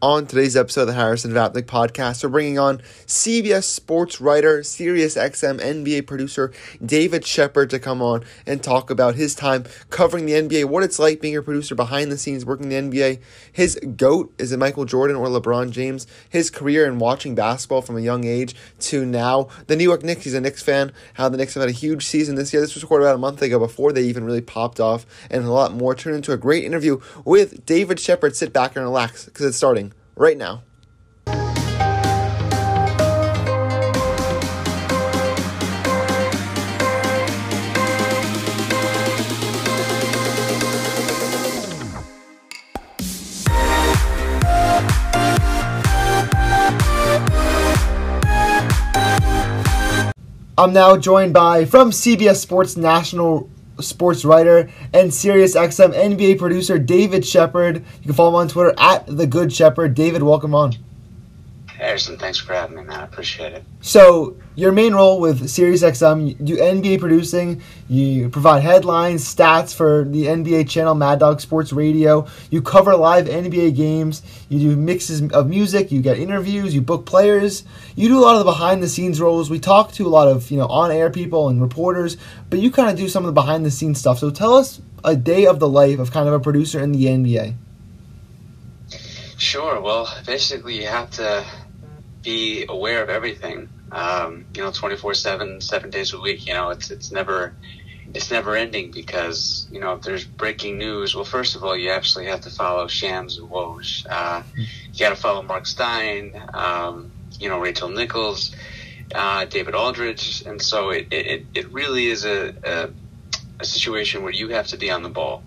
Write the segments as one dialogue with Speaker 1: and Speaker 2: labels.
Speaker 1: On today's episode of the Harrison Vapnik podcast, we're bringing on CBS sports writer, Sirius XM NBA producer David Shepard to come on and talk about his time covering the NBA, what it's like being a producer behind the scenes working the NBA. His GOAT is it Michael Jordan or LeBron James? His career in watching basketball from a young age to now. The New York Knicks, he's a Knicks fan, how the Knicks have had a huge season this year. This was recorded about a month ago before they even really popped off, and a lot more. Turned into a great interview with David Shepard. Sit back and relax because it's starting right now. I'm now joined by from CBS Sports national sports writer and Sirius XM NBA producer David Shepard. You can follow him on Twitter at the Good Shepherd. David, welcome on.
Speaker 2: Harrison, thanks for having me, man. I appreciate it.
Speaker 1: So, your main role with Sirius XM, you do NBA producing, you provide headlines, stats for the NBA channel Mad Dog Sports Radio, you cover live NBA games, you do mixes of music, you get interviews, you book players, you do a lot of the behind the scenes roles. We talk to a lot of, you know, on-air people and reporters, but you kind of do some of the behind the scenes stuff. So, tell us a day of the life of kind of a producer in the NBA.
Speaker 2: Sure. Well, basically, you have to be aware of everything. Um, you know, 24 seven, seven days a week, you know, it's, it's never, it's never ending because, you know, if there's breaking news, well, first of all, you actually have to follow Shams and Woj. Uh, you got to follow Mark Stein, um, you know, Rachel Nichols, uh, David Aldridge. And so it, it, it really is a, a, a situation where you have to be on the ball.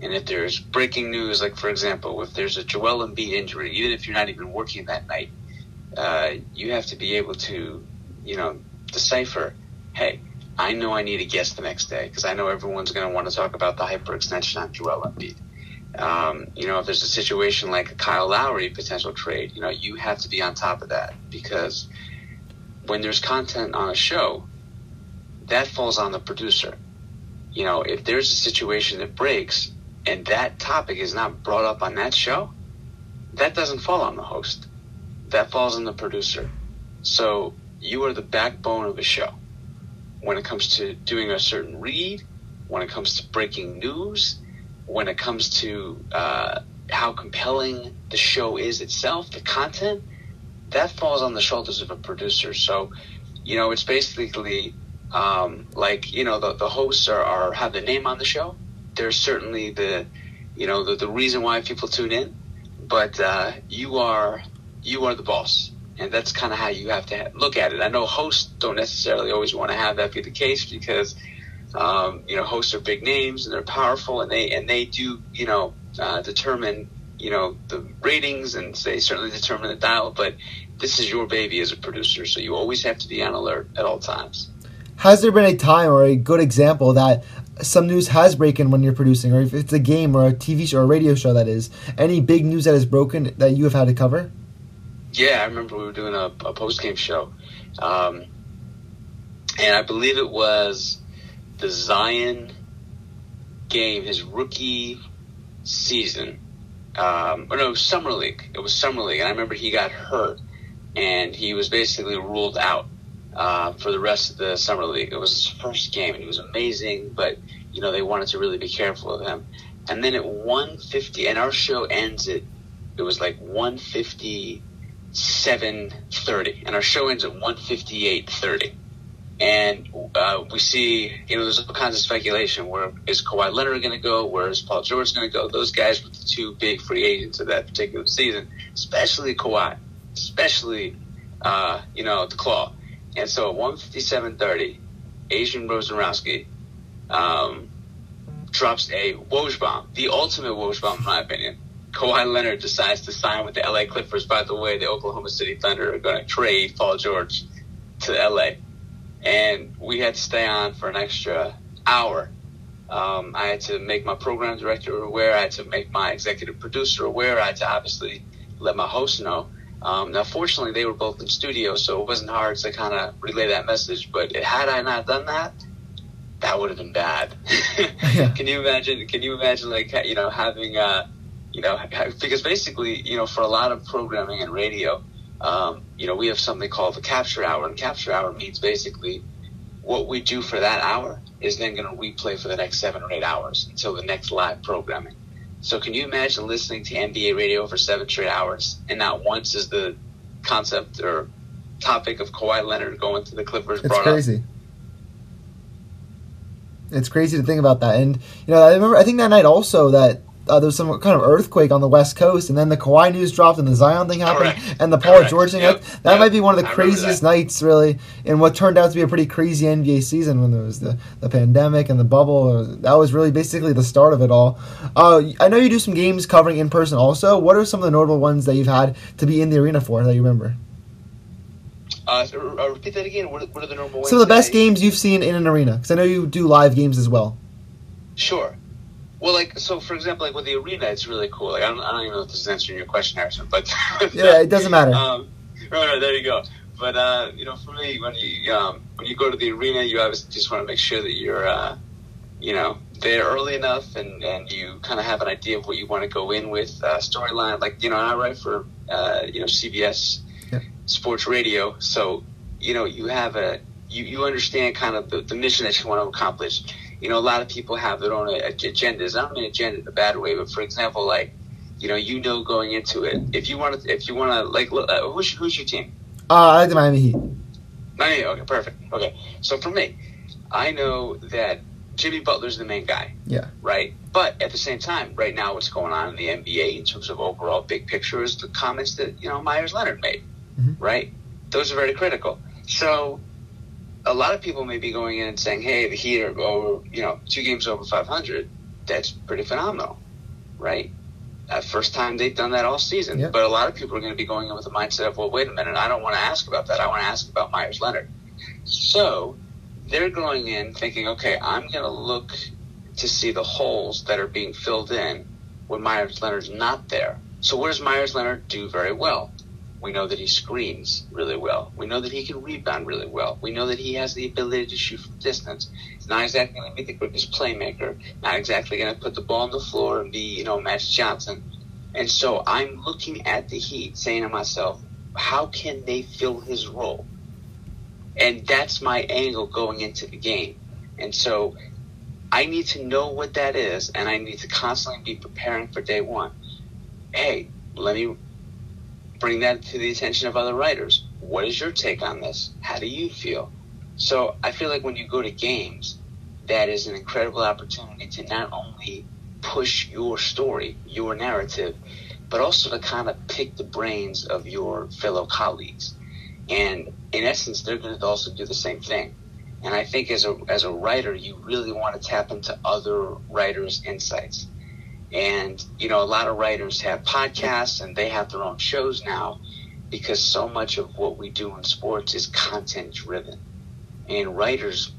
Speaker 2: And if there's breaking news, like for example, if there's a Joel Embiid injury, even if you're not even working that night, uh, you have to be able to, you know, decipher, hey, I know I need a guest the next day because I know everyone's going to want to talk about the hyperextension on Joel Embiid. Um, you know, if there's a situation like a Kyle Lowry potential trade, you know, you have to be on top of that because when there's content on a show, that falls on the producer. You know, if there's a situation that breaks and that topic is not brought up on that show, that doesn't fall on the host that falls on the producer. So you are the backbone of a show. When it comes to doing a certain read, when it comes to breaking news, when it comes to uh, how compelling the show is itself, the content, that falls on the shoulders of a producer. So, you know, it's basically um, like you know the, the hosts are, are have the name on the show. There's certainly the you know the, the reason why people tune in, but uh, you are you are the boss. And that's kind of how you have to look at it. I know hosts don't necessarily always want to have that be the case because, um, you know, hosts are big names and they're powerful and they, and they do, you know, uh, determine, you know, the ratings and they certainly determine the dial, but this is your baby as a producer. So you always have to be on alert at all times.
Speaker 1: Has there been a time or a good example that some news has broken when you're producing, or if it's a game or a TV show or a radio show that is, any big news that has broken that you have had to cover?
Speaker 2: Yeah, I remember we were doing a, a post game show, um, and I believe it was the Zion game, his rookie season. Um, or no, summer league. It was summer league, and I remember he got hurt, and he was basically ruled out uh, for the rest of the summer league. It was his first game, and he was amazing, but you know they wanted to really be careful of him. And then at 150, and our show ends at it was like 150 7.30 and our show ends at 158.30 and uh, we see you know there's all kinds of speculation. Where is Kawhi Leonard going to go? Where is Paul George going to go? Those guys were the two big free agents of that particular season especially Kawhi especially uh, you know the claw. And so at 157.30 Adrian Wojnarowski um, drops a Woj bomb the ultimate Woj bomb in my opinion Kawhi Leonard decides to sign with the LA Clippers. By the way, the Oklahoma City Thunder are going to trade Paul George to LA. And we had to stay on for an extra hour. Um, I had to make my program director aware. I had to make my executive producer aware. I had to obviously let my host know. Um, now, fortunately, they were both in studio, so it wasn't hard to kind of relay that message. But had I not done that, that would have been bad. yeah. Can you imagine? Can you imagine, like you know, having uh, You know, because basically, you know, for a lot of programming and radio, um, you know, we have something called the capture hour, and capture hour means basically what we do for that hour is then going to replay for the next seven or eight hours until the next live programming. So can you imagine listening to NBA radio for seven straight hours and not once is the concept or topic of Kawhi Leonard going to the Clippers
Speaker 1: It's
Speaker 2: brought
Speaker 1: crazy.
Speaker 2: up?
Speaker 1: It's crazy to think about that. And you know, I remember I think that night also that uh, there was some kind of earthquake on the West Coast, and then the Kawhi news dropped, and the Zion thing happened,
Speaker 2: Correct.
Speaker 1: and the Paul
Speaker 2: Correct.
Speaker 1: George thing.
Speaker 2: Yep.
Speaker 1: That
Speaker 2: Yep.
Speaker 1: might be one of the
Speaker 2: I
Speaker 1: craziest nights, really, in what turned out to be a pretty crazy NBA season when there was the, the pandemic and the bubble. That was really basically the start of it all. Uh, I know you do some games covering in person also. What are some of the notable ones that you've had to be in the arena for that you remember?
Speaker 2: Uh, so, uh, repeat that again. What, are- what are the normal?
Speaker 1: Some of the best games you've seen in an arena, because I know you do live games as well.
Speaker 2: Sure. Well, like so, for example, like with the arena, it's really cool. Like I don't, I don't even know if this is answering your question, Harrison, but
Speaker 1: Yeah, it doesn't matter.
Speaker 2: Um, right, right, there you go. But uh, you know, for me, when you um, when you go to the arena, you obviously just want to make sure that you're, uh, you know, there early enough, and and you kind of have an idea of what you want to go in with uh, storyline. Like you know, I write for uh, you know CBS
Speaker 1: Yeah.
Speaker 2: Sports Radio, so you know you have a you, you understand kind of the, the mission that you want to accomplish. You know, a lot of people have their own agendas. I don't mean agenda in a bad way, but for example, like you know, you know going into it, if you want to, if you want to, like, look, uh, who's who's your team?
Speaker 1: Uh, I like the Miami Heat.
Speaker 2: Miami. Okay, perfect. Okay, so for me, I know that Jimmy Butler's the main guy.
Speaker 1: Yeah.
Speaker 2: Right. But at the same time, right now, what's going on in the NBA in terms of overall big picture is the comments that you know Meyers Leonard made.
Speaker 1: Mhm.
Speaker 2: Right. Those are very critical. So. A lot of people may be going in and saying, "Hey, the Heat are over, you know, two games over 500. That's pretty phenomenal, right?" Uh, first time they've done that all season.
Speaker 1: Yep.
Speaker 2: But a lot of people are going to be going in with the mindset of, "Well, wait a minute, I don't want to ask about that. I want to ask about Meyers Leonard." So they're going in thinking, okay, I'm going to look to see the holes that are being filled in when Meyers Leonard's not there. So what does Meyers Leonard do very well? We know that he screens really well. We know that he can rebound really well. We know that he has the ability to shoot from distance. He's not exactly going to be the quickest playmaker. Not exactly going to put the ball on the floor and be, you know, Magic Johnson. And so I'm looking at the Heat, saying to myself, how can they fill his role? And that's my angle going into the game. And so I need to know what that is, and I need to constantly be preparing for day one. Hey, let me bring that to the attention of other writers. What is your take on this? How do you feel? So I feel like when you go to games, that is an incredible opportunity to not only push your story, your narrative, but also to kind of pick the brains of your fellow colleagues. And in essence, they're going to also do the same thing. And I think as a as a writer, you really want to tap into other writers' insights. And you know, a lot of writers have podcasts and they have their own shows now because so much of what we do in sports is content driven. And writers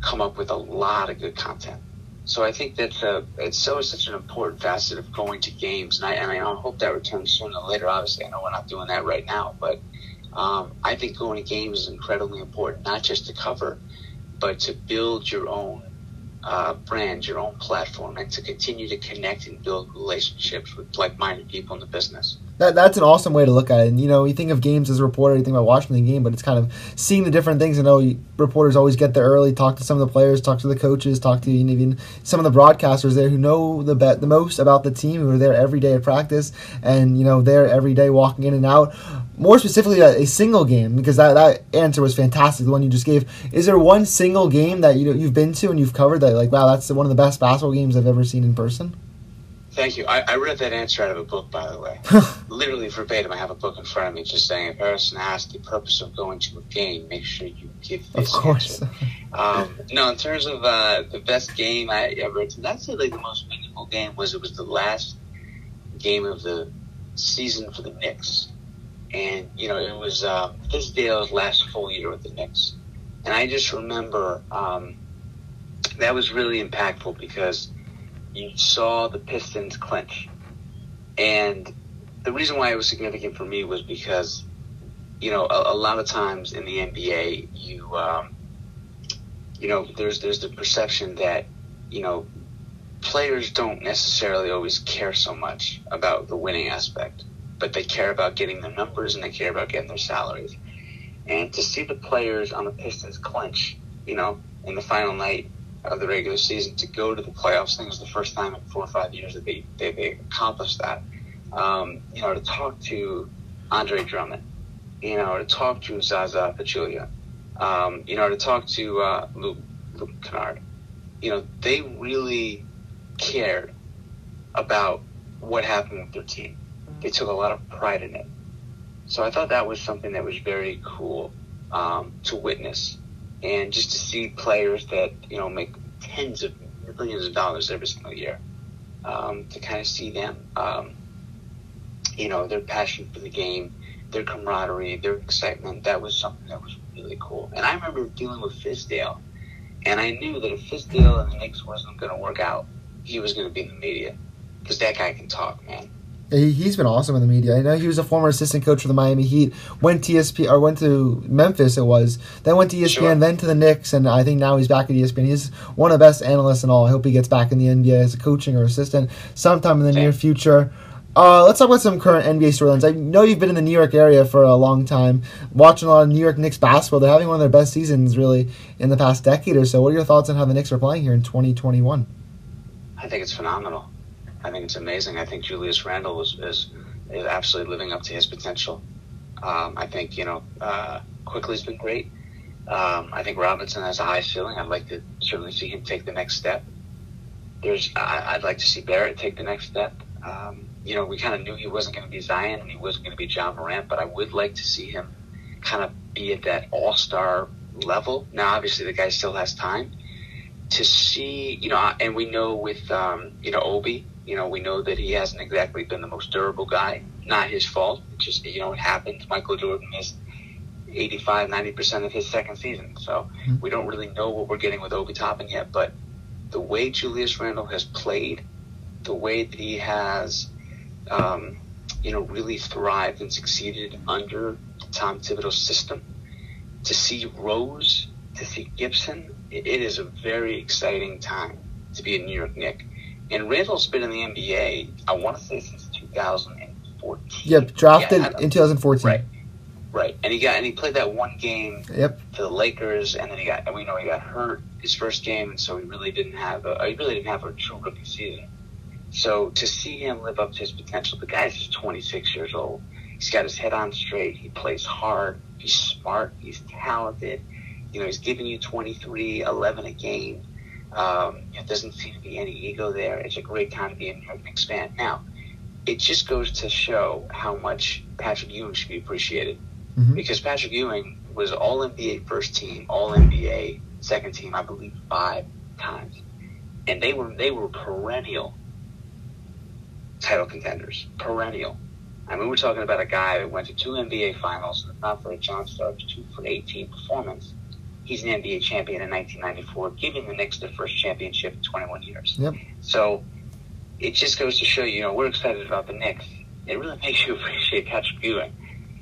Speaker 2: come up with a lot of good content. So I think that's a, it's so such an important facet of going to games, and I, and I hope that returns sooner or later. Obviously, I know we're not doing that right now, but um, I think going to games is incredibly important, not just to cover, but to build your own uh, brand, your own platform, and to continue to connect and build relationships with like-minded people in the business.
Speaker 1: That, that's an awesome way to look at it. And, you know, you think of games as a reporter, you think about watching the game, but it's kind of seeing the different things. I know oh, you- reporters always get there early, talk to some of the players, talk to the coaches, talk to even some of the broadcasters there who know the bet the most about the team, who are there every day at practice, and you know they're every day walking in and out. More specifically, a, a single game because that, that answer was fantastic. The one you just gave. Is there one single game that you know, you've been to and you've covered that like wow that's one of the best basketball games I've ever seen in person?
Speaker 2: Thank you. I, I read that answer out of a book, by the way. Literally verbatim, I have a book in front of me just saying, if Harrison asked the purpose of going to a game, make sure you give
Speaker 1: Of course.
Speaker 2: Um, no, in terms of uh, the best game I ever attended, I'd say like the most meaningful game was it was the last game of the season for the Knicks, and you know it was uh, Fizdale's last full year with the Knicks, and I just remember um, that was really impactful because you saw the Pistons clinch, and the reason why it was significant for me was because you know a, a lot of times in the NBA you um, you know there's there's the perception that you know players don't necessarily always care so much about the winning aspect, but they care about getting their numbers and they care about getting their salaries. And to see the players on the Pistons clinch, you know, in the final night of the regular season to go to the playoffs, I think it was the first time in four or five years that they, they, they accomplished that. Um, you know, to talk to Andre Drummond, you know, to talk to Zaza Pachulia, um, you know, to talk to uh, Luke, Luke Kennard, you know, they really cared about what happened with their team. They took a lot of pride in it. So I thought that was something that was very cool um, to witness, and just to see players that you know make tens of millions of dollars every single year, um, to kind of see them, um, you know, their passion for the game, their camaraderie, their excitement. That was something that was really cool. And I remember dealing with Fizdale, and I knew that if Fizdale and the Knicks wasn't going to work out, he was going to be in the media because that guy can talk, man.
Speaker 1: He's been awesome in the media. I know he was a former assistant coach for the Miami Heat. Went to ESPN or went to Memphis. It was then went to ESPN, sure. then to the Knicks, and I think now he's back at ESPN. He's one of the best analysts and all. I hope he gets back in the NBA as a coaching or assistant sometime in the Same. near future. Uh, let's talk about some current NBA storylines. I know you've been in the New York area for a long time, watching a lot of New York Knicks basketball. They're having one of their best seasons, really, in the past decade or so. What are your thoughts on how the Knicks are playing here in 2021?
Speaker 2: I think it's phenomenal. I think it's amazing. I think Julius Randle is is, is absolutely living up to his potential. Um, I think you know uh, Quickley's been great. Um, I think Robinson has a high ceiling. I'd like to certainly see him take the next step. There's I, would like to see Barrett take the next step. Um, you know, we kind of knew he wasn't going to be Zion and he wasn't going to be John Morant, but I would like to see him kind of be at that All Star level. Now, obviously, the guy still has time to see. You know, and we know with um, you know Obi you know, we know that he hasn't exactly been the most durable guy. Not his fault. It just, you know, it happened. Michael Jordan missed 85, 90% of his second season. So mm-hmm. we don't really know what we're getting with Obi Toppin yet. But the way Julius Randle has played, the way that he has, um, you know, really thrived and succeeded under Tom Thibodeau's system, to see Rose, to see Gibson, it, it is a very exciting time to be a New York Knick. And Randle's been in the NBA, I want to say since 2014.
Speaker 1: Yep, drafted yeah, in 2014.
Speaker 2: Right. Right, and he got and he played that one game
Speaker 1: yep.
Speaker 2: for the Lakers, and then he got and we know he got hurt his first game, and so he really didn't have a he really didn't have a true rookie season. So to see him live up to his potential, the guy's just 26 years old. He's got his head on straight. He plays hard. He's smart. He's talented. You know, he's giving you 23, 11 a game. Um, it doesn't seem to be any ego there. It's a great time to be a New York Knicks fan. Now, it just goes to show how much Patrick Ewing should be appreciated. Mm-hmm. Because Patrick Ewing was All NBA first team, All NBA second team, I believe, five times, and they were they were perennial title contenders. Perennial. I mean, we're talking about a guy that went to two NBA finals, not for a John Starks, two for an 18 performance he's an NBA champion in 1994, giving the Knicks their first championship in 21 years.
Speaker 1: Yep.
Speaker 2: So it just goes to show you, know, we're excited about the Knicks. It really makes you appreciate Patrick Ewing.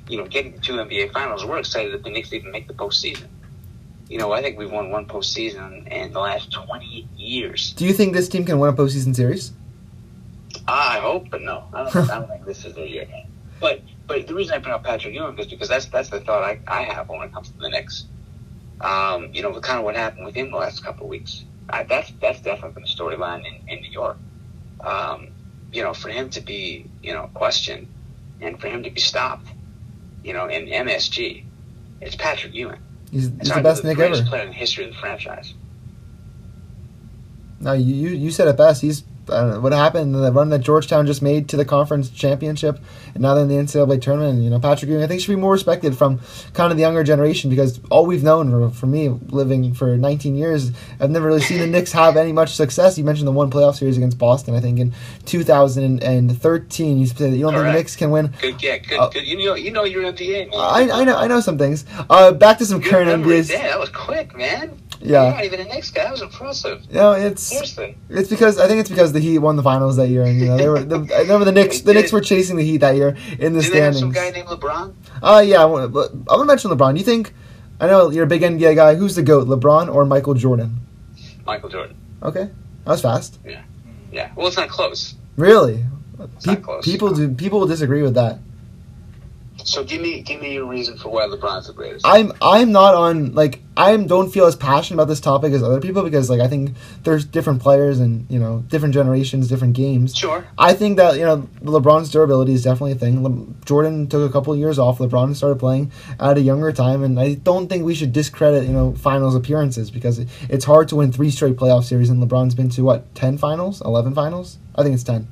Speaker 2: You know, getting to two NBA finals, we're excited that the Knicks even make the postseason. You know, I think we've won one postseason in the last 20 years.
Speaker 1: Do you think this team can win a postseason series?
Speaker 2: I hope, but no. I don't, I don't think this is their year. But but the reason I bring up Patrick Ewing is because that's that's the thought I, I have when it comes to the Knicks um, you know, kind of what happened with him the last couple of weeks. I, that's that's definitely been a storyline in, in New York. Um, you know, for him to be, you know, questioned and for him to be stopped, you know, in MSG, it's Patrick Ewing.
Speaker 1: He's, he's the best Knick ever.
Speaker 2: player in the history of the franchise.
Speaker 1: No, you you said it best. He's know, what happened, the run that Georgetown just made to the conference championship, and now they're in the NCAA tournament. You know, Patrick Ewing, I think, should be more respected from kind of the younger generation because all we've known for, for me, living for 19 years, I've never really seen the Knicks have any much success. You mentioned the one playoff series against Boston, I think, in 2013. You said that you don't think the Knicks can win.
Speaker 2: Good, yeah, good, uh, good. You know, you know your NBA. Man. I,
Speaker 1: I know, I know some things. Uh, back to some current NBA.
Speaker 2: That was quick, man.
Speaker 1: Yeah.
Speaker 2: You're not even a Knicks guy. That was impressive.
Speaker 1: You know, it's
Speaker 2: Seriously.
Speaker 1: it's because I think it's because the Heat won the finals that year, and you know they were. The, I remember the Knicks. The Knicks were chasing the Heat that year in the
Speaker 2: Did
Speaker 1: standings.
Speaker 2: They have some guy named LeBron.
Speaker 1: Uh yeah. I want to mention LeBron. You think? I know you're a big NBA guy. Who's the goat, LeBron or Michael Jordan?
Speaker 2: Michael Jordan.
Speaker 1: Okay, that was fast.
Speaker 2: Yeah. Yeah. Well, it's not close.
Speaker 1: Really?
Speaker 2: It's not close.
Speaker 1: People do. People will disagree with that.
Speaker 2: So give me give me your reason for why LeBron's the greatest.
Speaker 1: I'm I'm not on like I don't feel as passionate about this topic as other people because like I think there's different players and you know different generations, different games.
Speaker 2: Sure.
Speaker 1: I think that you know LeBron's durability is definitely a thing. Le- Jordan took a couple of years off. LeBron started playing at a younger time, and I don't think we should discredit you know finals appearances because it, it's hard to win three straight playoff series. And LeBron's been to what ten finals, eleven finals? I think it's ten.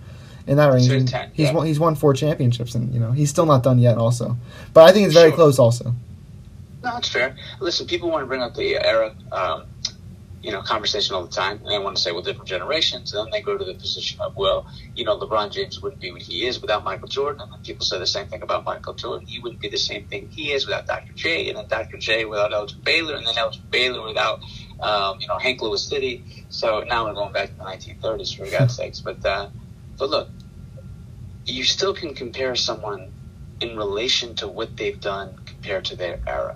Speaker 1: In that range,
Speaker 2: 10,
Speaker 1: he's
Speaker 2: yeah.
Speaker 1: won. He's won four championships, and you know he's still not done yet. Also, but I think it's very
Speaker 2: Sure.
Speaker 1: close. Also,
Speaker 2: No, that's fair. Listen, people want to bring up the era, um, you know, conversation all the time, and they want to say, well, different generations. And then they go to the position of, well, you know, LeBron James wouldn't be what he is without Michael Jordan. And then people say the same thing about Michael Jordan. He wouldn't be the same thing he is without Dr. J, and then Dr. J without Elgin Baylor, and then Elgin Baylor without, um, you know, Hank Luisetti. So now we're going back to the 1930s, for God's sakes. But, uh, but look, you still can compare someone in relation to what they've done compared to their era.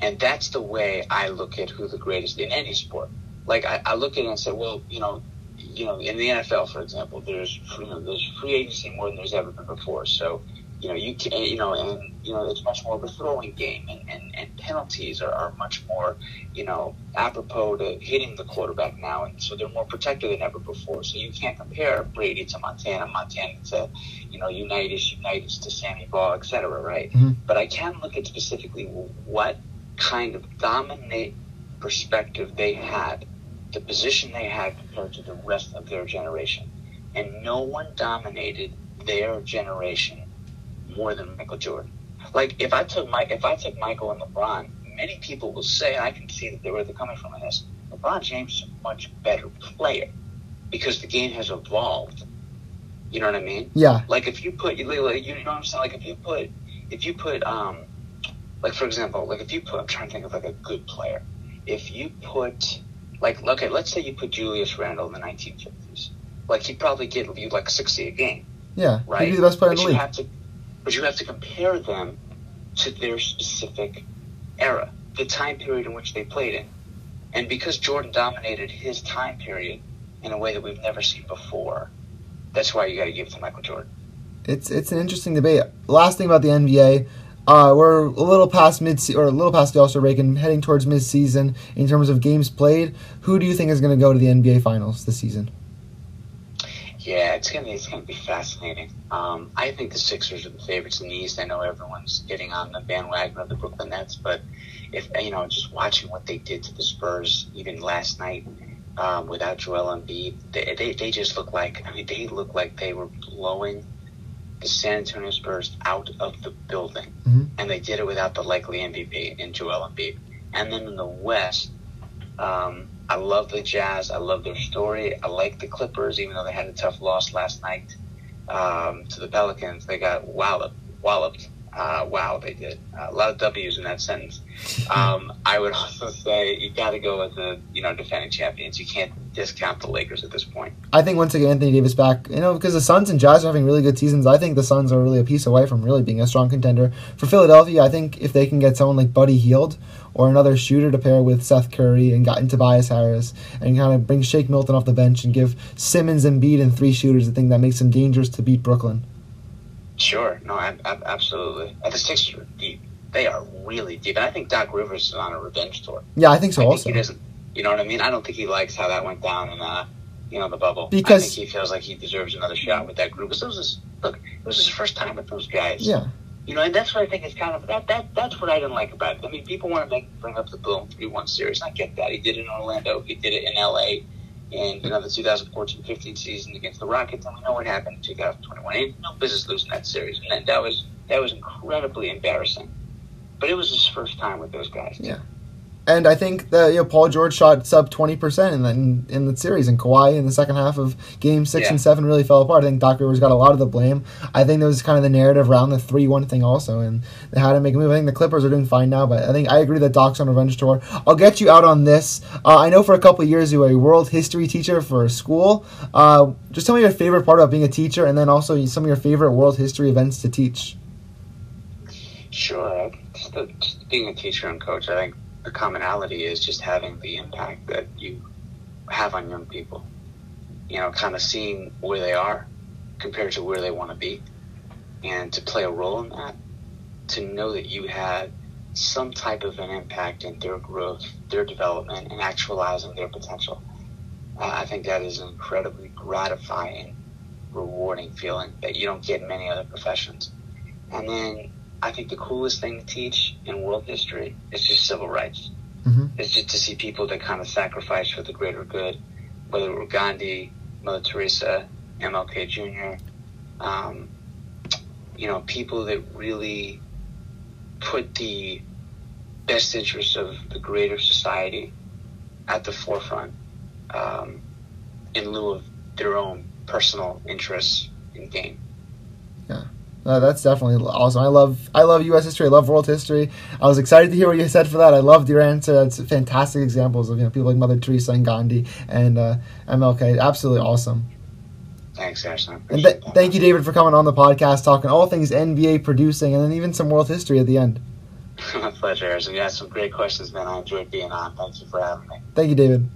Speaker 2: And that's the way I look at who the greatest in any sport. Like I, I look at it and say, well, you know, you know, in the NFL, for example, there's you know, there's free agency more than there's ever been before. So, you know, you can, you know, and you know, it's much more of a throwing game, and, and, and penalties are, are much more, you know, apropos to hitting the quarterback now, and so they're more protected than ever before. So you can't compare Brady to Montana, Montana to, you know, Unitas, Unitas to Sammy Baugh, et cetera, right?
Speaker 1: Mhm.
Speaker 2: But I can look at specifically what kind of dominate perspective they had, the position they had compared to the rest of their generation. And no one dominated their generation more than Michael Jordan. Like if I took Mike, if I took Michael and LeBron, many people will say, I can see that they where they're coming from in this. LeBron James is a much better player because the game has evolved. You know what I mean?
Speaker 1: yeah,
Speaker 2: Like if you put you know you know what I'm saying? Like if you put if you put um like for example, like if you put I'm trying to think of like a good player. If you put like okay, let's say you put Julius Randle in the nineteen fifties. Like he'd probably get you like sixty a game,
Speaker 1: yeah.
Speaker 2: right?
Speaker 1: He'd be the best player in
Speaker 2: but
Speaker 1: the
Speaker 2: you
Speaker 1: league.
Speaker 2: But you have to compare them to their specific era, the time period in which they played in. And because Jordan dominated his time period in a way that we've never seen before, that's why you got to give it to Michael Jordan.
Speaker 1: it's it's an interesting debate. Last thing about the NBA, uh, we're a little past mid or a little past the All Star break and heading towards mid season in terms of games played. Who do you think is going to go to the NBA Finals this season?
Speaker 2: Yeah, it's gonna it's gonna be fascinating. Um, I think the Sixers are the favorites in the East. I know everyone's getting on the bandwagon of the Brooklyn Nets, but if you know, just watching what they did to the Spurs even last night um, without Joel Embiid, they, they they just look like I mean they look like they were blowing the San Antonio Spurs out of the building,
Speaker 1: Mhm.
Speaker 2: and they did it without the likely MVP in Joel Embiid. And then in the West, um, I love the Jazz. I love their story. I like the Clippers, even though they had a tough loss last night um, to the Pelicans. They got walloped. walloped. Uh, wow, they did a lot of W's in that sentence. Um, I would also say you got to go with the you know defending champions. You can't discount the Lakers at this point.
Speaker 1: I think once again Anthony Davis back, you know, because the Suns and Jazz are having really good seasons. I think the Suns are really a piece away from really being a strong contender for Philadelphia. I think if they can get someone like Buddy Hield or another shooter to pair with Seth Curry and got into Tobias Harris and kind of bring Shake Milton off the bench and give Simmons and Embiid and three shooters, I think that makes them dangerous to beat Brooklyn.
Speaker 2: Sure, no, ab- ab- absolutely. And the Sixers are deep. They are really deep, and I think Doc Rivers is on a revenge tour.
Speaker 1: Yeah, I think so.
Speaker 2: I think
Speaker 1: also,
Speaker 2: he doesn't. You know what I mean? I don't think he likes how that went down in uh, you know, the bubble.
Speaker 1: Because-
Speaker 2: I think he feels like he deserves another shot with that group. Because it was his, look, it was his first time with those guys.
Speaker 1: yeah,
Speaker 2: You know, and that's what I think is kind of that. That that's what I didn't like about it. I mean, people want to make bring up the Boom three one series. I get that. He did it in Orlando. He did it in L.A. And the 2014-15 season against the Rockets, and we know what happened in 2021. He had no business losing that series, and that was that was incredibly embarrassing. But it was his first time with those guys.
Speaker 1: Yeah. And I think that you know Paul George shot sub twenty percent in the in, in the series, and Kawhi in the second half of Game Six
Speaker 2: Yeah.
Speaker 1: and Seven really fell apart. I think Doc Rivers got a lot of the blame. I think there was kind of the narrative around the three one thing also, and they had to make a move. I think the Clippers are doing fine now, but I think I agree that Doc's on a revenge tour. I'll get you out on this. Uh, I know for a couple of years you were a world history teacher for a school. Uh, just tell me your favorite part about being a teacher, and then also some of your favorite world history events to teach.
Speaker 2: Sure. Just, the, just being a teacher and coach, I think the commonality is just having the impact that you have on young people. you know, kind of seeing where they are compared to where they want to be, and to play a role in that, to know that you had some type of an impact in their growth, their development, and actualizing their potential. Uh, I think that is an incredibly gratifying, rewarding feeling that you don't get in many other professions. And then I think the coolest thing to teach in world history is just civil rights.
Speaker 1: Mm-hmm.
Speaker 2: It's just to see people that kind of sacrifice for the greater good, whether it were Gandhi, Mother Teresa, MLK Jr., um, you know, people that really put the best interests of the greater society at the forefront um, in lieu of their own personal interests and gain.
Speaker 1: Uh, that's definitely awesome. I love I love U.S. history. I love world history. I was excited to hear what you said for that. I loved your answer. That's fantastic examples of you know people like Mother Teresa and Gandhi and uh, MLK. Absolutely awesome.
Speaker 2: Thanks, Ashton.
Speaker 1: And th- thank you, David, for coming on the podcast, talking all things NBA producing, and then even some world history at the end.
Speaker 2: My pleasure, Harrison. You had some great questions, man. I enjoyed being on. Thank you for having me.
Speaker 1: Thank you, David.